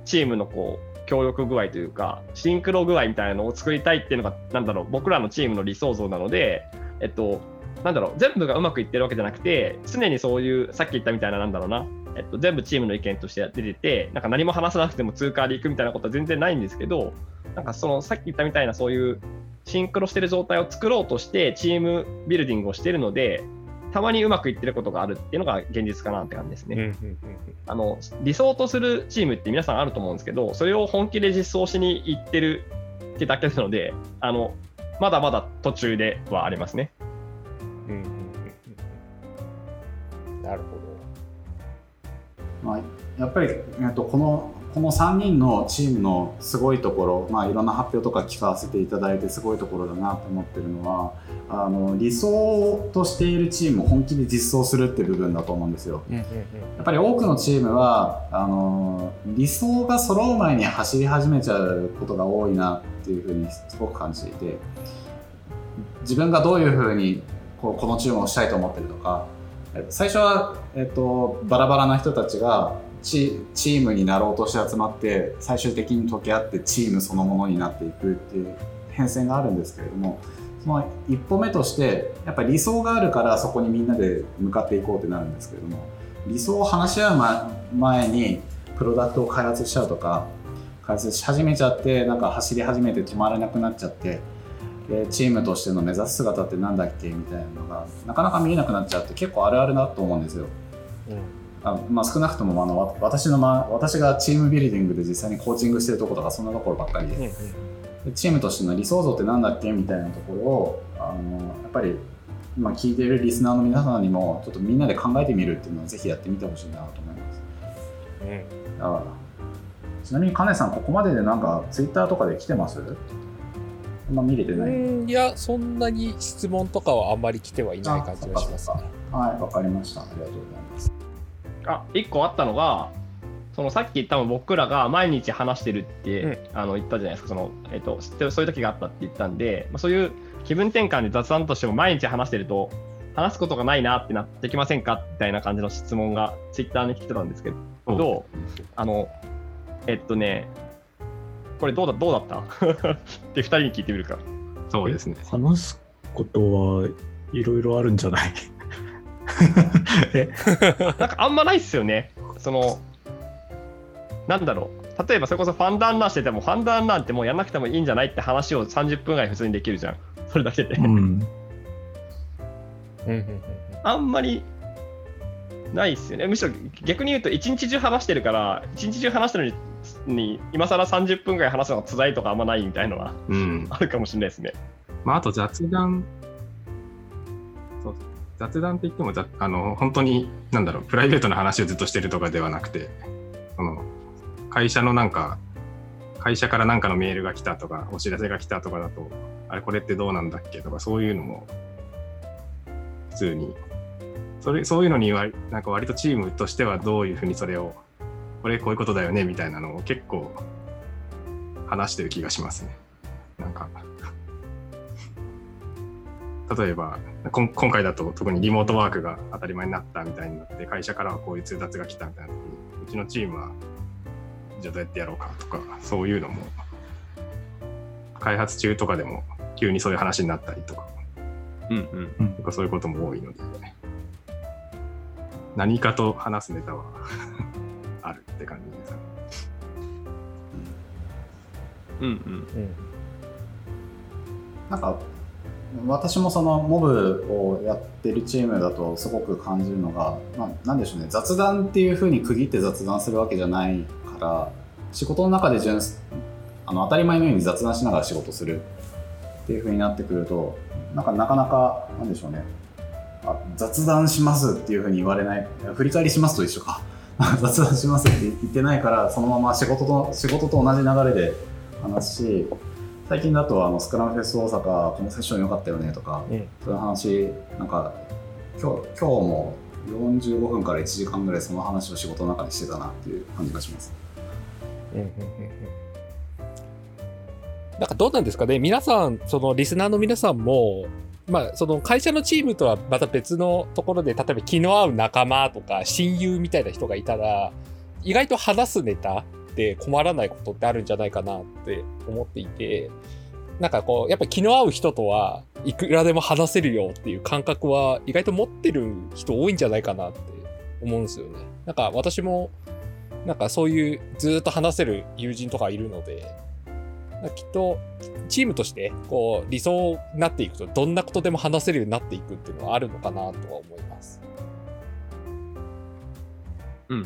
チームのこう協力具合というか、シンクロ具合みたいなのを作りたいっていうのが、なんだろう、僕らのチームの理想像なので、えっと、なんだろう、全部がうまくいってるわけじゃなくて、常にそういう、さっき言ったみたいな、なんだろうな、えっと、全部チームの意見として出てて、なんか何も話さなくても通過でいくみたいなことは全然ないんですけど、なんかそのさっき言ったみたいなそういうシンクロしてる状態を作ろうとしてチームビルディングをしてるので、たまにうまくいってることがあるっていうのが現実かなって感じですね。あの理想とするチームって皆さんあると思うんですけど、それを本気で実装しに行ってるってだけなので、あのまだまだ途中ではありますね。なるほまあ、やっぱり、えっと、このこの3人のチームのすごいところ、まあ、いろんな発表とか聞かせていただいてすごいところだなと思ってるのはあの理想としているチームを本気で実装するって部分だと思うんですよ。やっぱり多くのチームはあの理想が揃う前に走り始めちゃうことが多いなっていうふうにすごく感じていて自分がどういうふうにこうこのチームをしたいと思ってるとかえ最初は、えっと、バラバラな人たちがチチームになろうとして集まって最終的に溶け合ってチームそのものになっていくっていう変遷があるんですけれどもその一歩目としてやっぱり理想があるからそこにみんなで向かっていこうってなるんですけれども理想を話し合う前にプロダクトを開発しちゃうとか開発し始めちゃってなんか走り始めて止まらなくなっちゃってでチームとしての目指す姿ってなんだっけみたいなのがなかなか見えなくなっちゃって結構あるあるだと思うんですよ。うんあまあ、少なくともあのわ私の、ま、私がチームビルディングで実際にコーチングしてるところとかそんなところばっかりで。うんうん。でチームとしての理想像ってなんだっけみたいなところをあのやっぱり今聞いているリスナーの皆さんにもちょっとみんなで考えてみるっていうのをぜひやってみてほしいなと思います。うん。だからちなみに金さんここまででなんかツイッターとかで来てます？あんま見れてない、うん。いや、そんなに質問とかはあんまり来てはいない感じがしますね。はいわかりました。ありがとうございますあ1個あったのが、そのさっき言ったの僕らが毎日話してるって、うん。あの言ったじゃないですか。その、えっと、そういう時があったって言ったんで、まあ、そういう気分転換で雑談としても毎日話してると、話すことがないなってなってきませんか？みたいな感じの質問がツイッターに来てたんですけど、あの、えっとね、これどうだどうだった？(laughs) って2人に聞いてみるか。そうですね。話すことはいろいろあるんじゃない？え (laughs) なんかあんまないっすよね。その、なんだろう。例えばそれこそファンダンランしてても、ファンダンランってもうやんなくてもいいんじゃないって話を30分ぐらい普通にできるじゃん。それだけで。うん。うんうんうんあんまりないっすよね。むしろ逆に言うと、一日中話してるから、一日中話してるのに、に今更30分ぐらい話すのが辛いとかあんまないみたいのはうん。(laughs) あるかもしれないですね。まあ、あと雑談、雑談って言ってもあの、本当に、なんだろう、プライベートな話をずっとしてるとかではなくて、その会社のなんか、会社からなんかのメールが来たとか、お知らせが来たとかだと、あれ、これってどうなんだっけとか、そういうのも、普通に、それそういうのに割、なんか割とチームとしてはどういうふうにそれを、これこういうことだよねみたいなのを結構話してる気がしますね。なんか、例えばこん今回だと特にリモートワークが当たり前になったみたいになって会社からはこういう通達が来たみたいな時にうちのチームはじゃあどうやってやろうかとかそういうのも開発中とかでも急にそういう話になったりとかうんうん。とかそういうことも多いので何かと話すネタはあるって感じです。うんうん。うんなんか私もそのモブをやってるチームだとすごく感じるのが、まあ、なんでしょうね。雑談っていうふうに区切って雑談するわけじゃないから仕事の中で純あの当たり前のように雑談しながら仕事するっていうふうになってくるとなんかなかなかなんでしょうね。あ雑談しますっていうふうに言われない振り返りしますと一緒か。(laughs) 雑談しますって言ってないからそのまま仕事と仕事と同じ流れで話し最近だとあのスクラムフェス大阪このセッション良かったよねとか、うんそういう話なんか今日今日も45分から1時間ぐらいその話を仕事の中でしてたなっていう感じがします。うんうんうんうんなんかどうなんですかね？皆さん、そのリスナーの皆さんも、まあ、その会社のチームとはまた別のところで、例えば気の合う仲間とか親友みたいな人がいたら、意外と話すネタで困らないことってあるんじゃないかなって思っていて、なんかこう、やっぱ気の合う人とはいくらでも話せるよっていう感覚は意外と持ってる人多いんじゃないかなって思うんですよね。なんか私も、なんかそういうずーっと話せる友人とかいるので、きっとチームとしてこう理想になっていくとどんなことでも話せるようになっていくっていうのはあるのかなとは思います。うんうん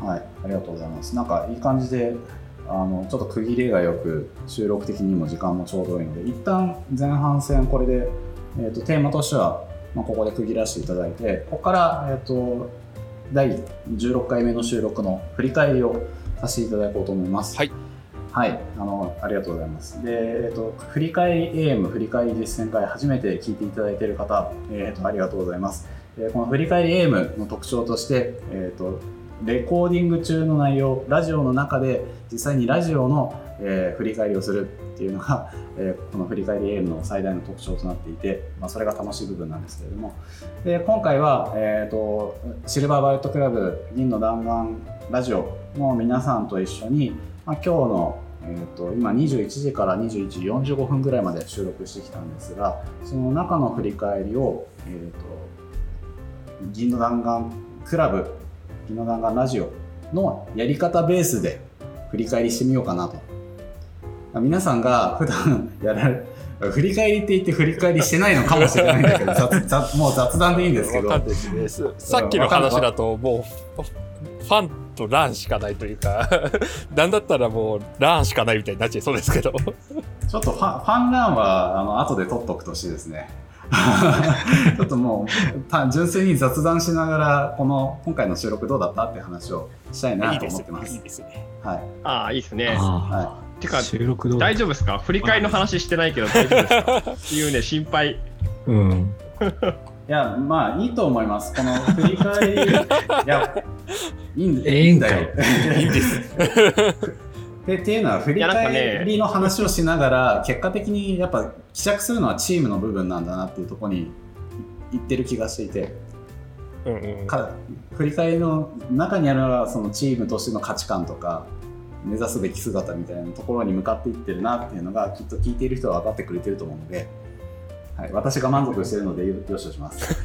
はい、ありがとうございます。なんかいい感じで、あのちょっと区切りがよく、収録的にも時間もちょうどいいので、一旦前半戦これで、えー、とテーマとしては、まあ、ここで区切らせていただいて、ここから、えー、と第16回目の収録の振り返りをさせていただこうと思います。はい。はい、あのありがとうございます。で、えっ、と振り返り AM 振り返り実践会初めて聞いていただいている方、えっ、とありがとうございます。えーこの振り返り AM の特徴として、えっ、とレコーディング中の内容、ラジオの中で実際にラジオの、えー振り返りをするっていうのが、(laughs) えーこの振り返り AM の最大の特徴となっていて、まあ、それが楽しい部分なんですけれども、で今回は、えー、とシルバーバレットクラブ銀の弾丸ラジオの皆さんと一緒に、まあ、今日の、えー、と今21時から21時45分ぐらいまで収録してきたんですがその中の振り返りを、えー、と銀の弾丸クラブ銀の弾丸ラジオのやり方ベースで振り返りしてみようかなと。まあ皆さんが普段やられ振り返りって言って振り返りしてないのかもしれないんだけど (laughs) 雑雑もう雑談でいいんですけど。さっきの話だともうファンとランしかないというか、(laughs) なんだったらもうランしかないみたいになっちゃいそうですけど。ちょっとファンファンランはあの後で取っとくとしてですね (laughs) ちょっともうた純粋に雑談しながらこの今回の収録どうだったって話をしたいないと。思ってますいいですね。はいああ、いいですね。あてかあ、収録どう大丈夫ですか？振り返りの話してないけど大丈夫ですか？っていうね、心配。うん。(laughs) いやまあいいと思いますこの振り返り (laughs) いやいいんだよいいんです。でっていうのは振り返りの話をしながら結果的にやっぱ希釈するのはチームの部分なんだなっていうところにいってる気がしていて。うんうん。か振り返りの中にあるのはそのチームとしての価値観とか目指すべき姿みたいなところに向かっていってるなっていうのがきっと聞いている人は分かってくれてると思うので、はい、私が満足してるのでよよしとします。(laughs)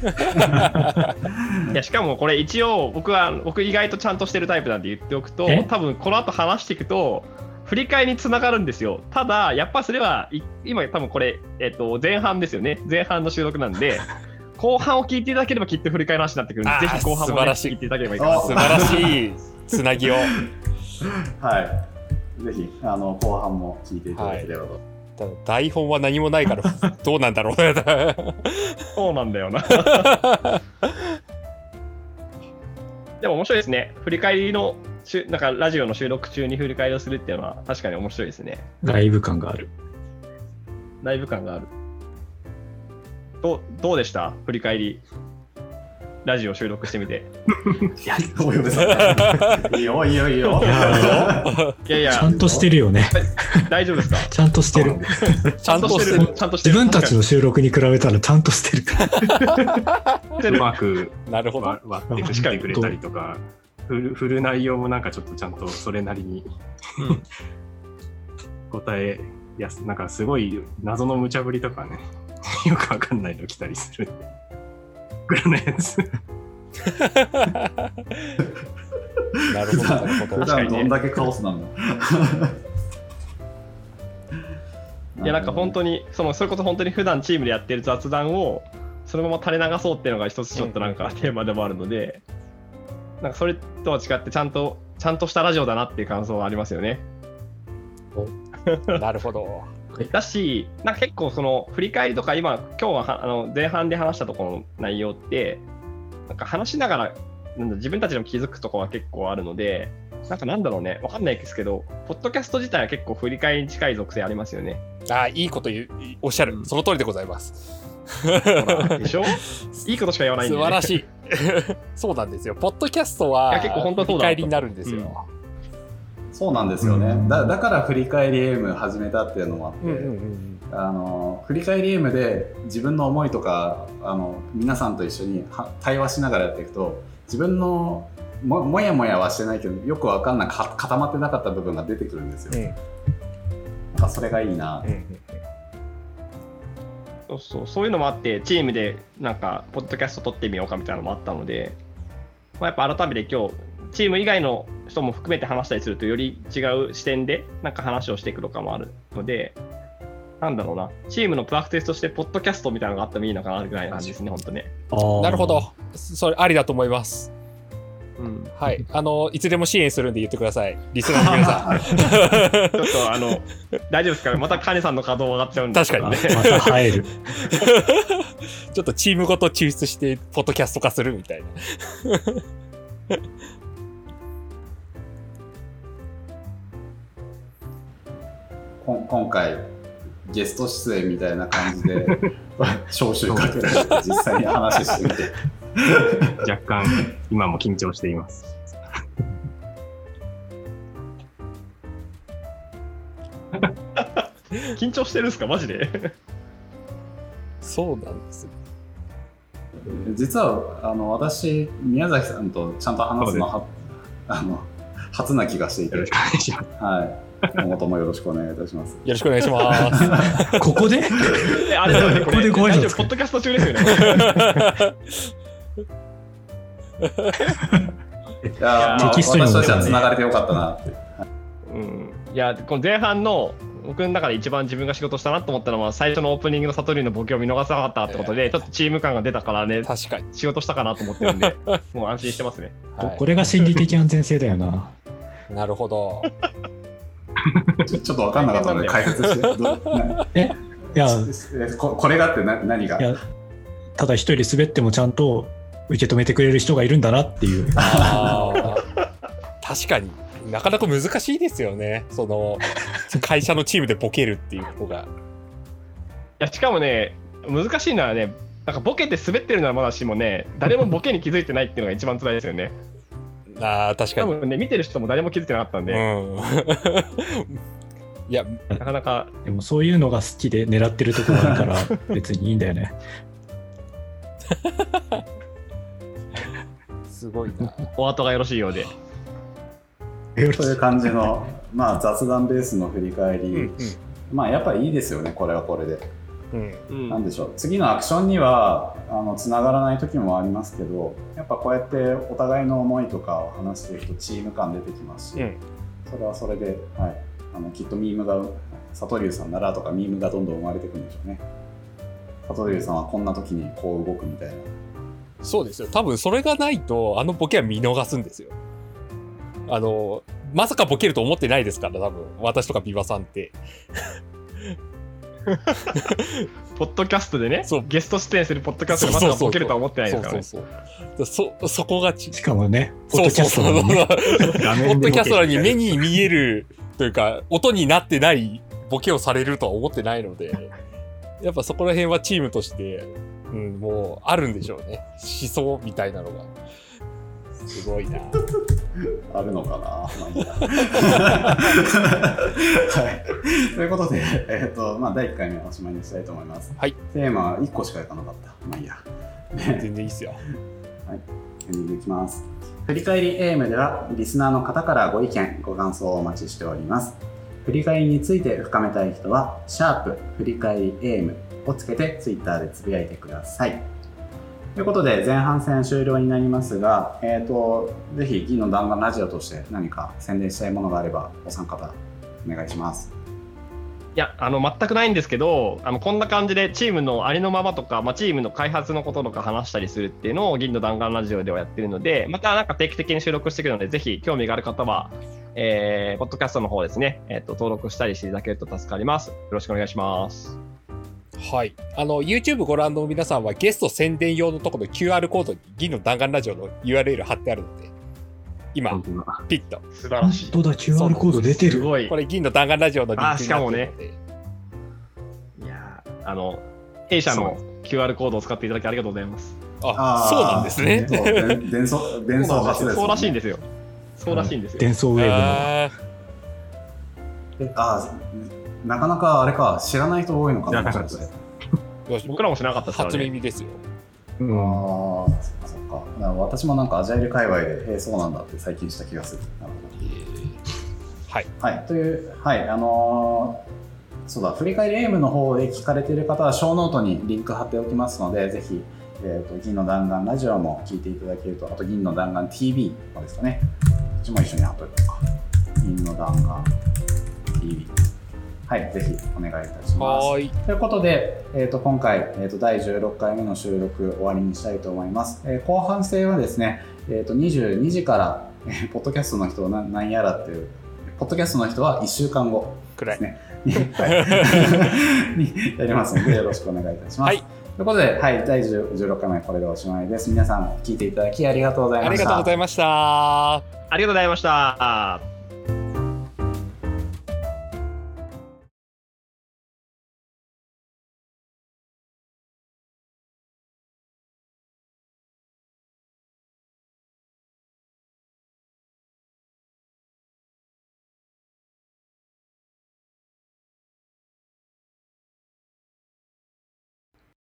いやしかもこれ一応僕は僕意外とちゃんとしてるタイプなんで言っておくとえ？多分この後話していくと振り返りにつながるんですよ。ただやっぱそれはい今多分これ、えっと、前半ですよね。前半の収録なんで (laughs) 後半を聞いていただければきっと振り返りの話になってくるんでぜひ後半も、ね、聞いていただければいいかなと素晴らしいつなぎを。(laughs) はい、ぜひあの後半も聞いていただければと。ただ台本は何もないから (laughs) どうなんだろうね。そうなんだよな (laughs) でも面白いですね振り返りのしゅなんかラジオの収録中に振り返りをするっていうのは確かに面白いですねライブ感がある。ライブ感がある。どうどうでした？振り返り。ラジオ収録してみて。(laughs) いや、お呼びさん。(laughs) いいよ、いいよ、いいよ。いやいやいや、ちゃんとしてるよね。大丈夫ですか？ちゃんとしてる。ちゃんとしてる。ちゃんとしてる。自分たちの収録に比べたらちゃんとしてるから。(laughs) うまくなるほど。割割って振ってくれたりとか、振る振る内容もなんかちょっとちゃんとそれなりにうん答えやす、なんかすごい謎の無茶ぶりとかね、よくわかんないの来たりするんで。ぐらいのやつ。なるほど、なるほ普ど。段どんだけカオスなんだ。いや、なんか本当に、そのそれこそ本当に普段チームでやってる雑談を、そのまま垂れ流そうっていうのが一つちょっとなんかテーマでもあるので、なんかそれとは違って、ちゃんと、ちゃんとしたラジオだなっていう感想はありますよね。なるほど。だし、なんか結構その振り返りとか今、今日ははあの前半で話したところの内容って、なんか話しながらなんだ自分たちでも気づくところが結構あるので、なんかなんだろうね、わかんないですけど、ポッドキャスト自体は結構振り返りに近い属性ありますよね。ああ、いいこと言う、おっしゃる。うんその通りでございます。でしょ？(laughs) いいことしか言わないんで、ね。素晴らしい。(laughs) そうなんですよ。ポッドキャストは結構本当そうだ振り返りになるんですよ。そうなんですよね。だだから振り返り M 始めたっていうのもあって、うんうんうんあの振り返り M で自分の思いとかあの皆さんと一緒には対話しながらやっていくと自分のももやもやはしてないけどよくわかんないか固まってなかった部分が出てくるんですよ。うんなんかそれがいいな。うんうんそうそう。そういうのもあって、チームでなんか、ポッドキャスト撮ってみようかみたいなのもあったので、まあ、やっぱ改めて今日、チーム以外の人も含めて話したりすると、より違う視点でなんか話をしていくとかもあるので、なんだろうな、チームのプラクティスとして、ポッドキャストみたいなのがあってもいいのかなぐらいの感じですね、(laughs) 本当ね。なるほど。それありだと思います。うん、はい。(laughs) あの、いつでも支援するんで言ってください。リスナーの皆さん。(laughs) ちょっとあの、大丈夫ですかまたカネさんの稼働上がっちゃうんで確かにねまた入る。ちょっとチームごと抽出して、ポッドキャスト化するみたいな。今回ゲスト出演みたいな感じで (laughs) 招集かけて実際に話してみて。(laughs) 若干今も緊張しています。(laughs) 緊張してるんですか？マジで？そうなんですよ。実はあの私宮崎さんとちゃんと話すのはあの初な気がしていて。はい今後ともよろしくお願いいたしますよろしくお願いします。(laughs) ここで？えあれだよね、ここでご挨拶？ポッドキャスト中ですよね。(laughs) いや、まあ、テキストにも私としては繋がれてよかったなってうん、いや、この前半の僕の中で一番自分が仕事したなと思ったのは、最初のオープニングの悟りのボケを見逃さなかったってことで、ちょっとチーム感が出たからね、確かに。仕事したかなと思ってるんで、もう安心してますね。はこれが心理的安全性だよな。い、なるほど。(laughs) ちょっと分かんなかったので解説してどないや、えここれがってな何が？いやただ一人滑ってもちゃんと受け止めてくれる人がいるんだなっていう。確かに。なかなか難しいですよね。その会社のチームでボケるっていうことが。いや、しかもね、難しいのはね、なんかボケて滑ってるのはまだしもね、誰もボケに気づいてないっていうのが一番辛いですよね。ああ、確かに。多分ね、見てる人も誰も気づいてなかったんで、うん。(laughs) いや、なかなか、でもそういうのが好きで狙ってるところあるから (laughs) 別にいいんだよね。すごいな。お後がよろしいようで。という感じの、まあ、雑談ベースの振り返り、うんまあやっぱりいいですよねこれはこれで、うん。でしょう次のアクションにはあのつながらない時もありますけどやっぱこうやってお互いの思いとかを話していくとチーム感出てきますし、うんそれはそれで、はい、あのきっとミームが佐藤龍さんならとかミームがどんどん生まれていくんでしょうね佐藤龍さんはこんな時にこう動くみたいなそうですよ。多分それがないと、あのボケは見逃すんですよ。あの、まさかボケると思ってないですから、多分。私とかビバさんって。(laughs) ポッドキャストでねそう、ゲスト出演するポッドキャストでまさかボケるとは思ってないですからね。そうそうそう。そ、そこがち。しかもね、ポッそうそうそう。ドキャストなのにね。(laughs) ポッドキャストなのに目に見えるというか、音になってないボケをされるとは思ってないので、やっぱそこら辺はチームとして、うん、もうあるんでしょうね。思想みたいなのが。すごいな。あるのかな、まあいいや (laughs) はい、ということで、えーとまあ、第1回目はおしまいにしたいと思います。はいテーマは1個しかいかなかった。まあいいや。ね全然いいっすよ。エンディングいきます。振り返りエイムでは、リスナーの方からご意見、ご感想をお待ちしております。振り返りについて深めたい人は、シャープ振り返りエイムをつけてツイッターでつぶやいてください。ということで、前半戦終了になりますが、えっ、と、ぜひ、銀の弾丸ラジオとして何か宣伝したいものがあれば、お三方、お願いします。いや、あの、全くないんですけど、あの、こんな感じでチームのありのままとか、まあ、チームの開発のこととか話したりするっていうのを銀の弾丸ラジオではやってるので、またなんか定期的に収録してくるので、ぜひ興味がある方は、えー、ポッドキャストの方ですね、えっ、と、登録したりしていただけると助かります。よろしくお願いします。はい。あの、YouTube ご覧の皆さんはゲスト宣伝用のところ QR コードに銀の弾丸ラジオの URL 貼ってあるので、今、ピッと。素晴らしい。本当だ、QR コード出てる。すごい。これ銀の弾丸ラジオのリンクになってるので。いやーあの、弊社の QR コードを使っていただきありがとうございます。あ、そうなんですね。そう伝伝送、伝送バスです、ね。そうらしいんですよ。そうらしいんですよ。デンソーウェーブの。あなかなかあれか、知らない人多いのかな。知らなか僕らも知らなかったですから初ね。耳ですよ。うんああ、そっかそっか。私もなんかアジャイル界隈で、えー、そうなんだって最近した気がする。なるはい。ほど。はい。という、はい、あのーそうだ、振り返り am の方で聞かれている方は、ショーノートにリンク貼っておきますので、ぜひ、えーと、銀の弾丸ラジオも聞いていただけると、あと銀の弾丸 TV もですかね。こっちも一緒に貼っといこうか。銀の弾丸 TV。はい、ぜひお願いいたします。はーい。ということで、えー、と今回、えー、と第16回目の収録終わりにしたいと思います。えー後半戦はですね、えー、と22時から、えーポッドキャストの人はな何やらっていう、ポッドキャストの人は1週間後くら (laughs) い。にはいにやりますので、よろしくお願いいたします。はいということで、はい、第16回目これでおしまいです。皆さん聞いていただきありがとうございました。ありがとうございました。ありがとうございました。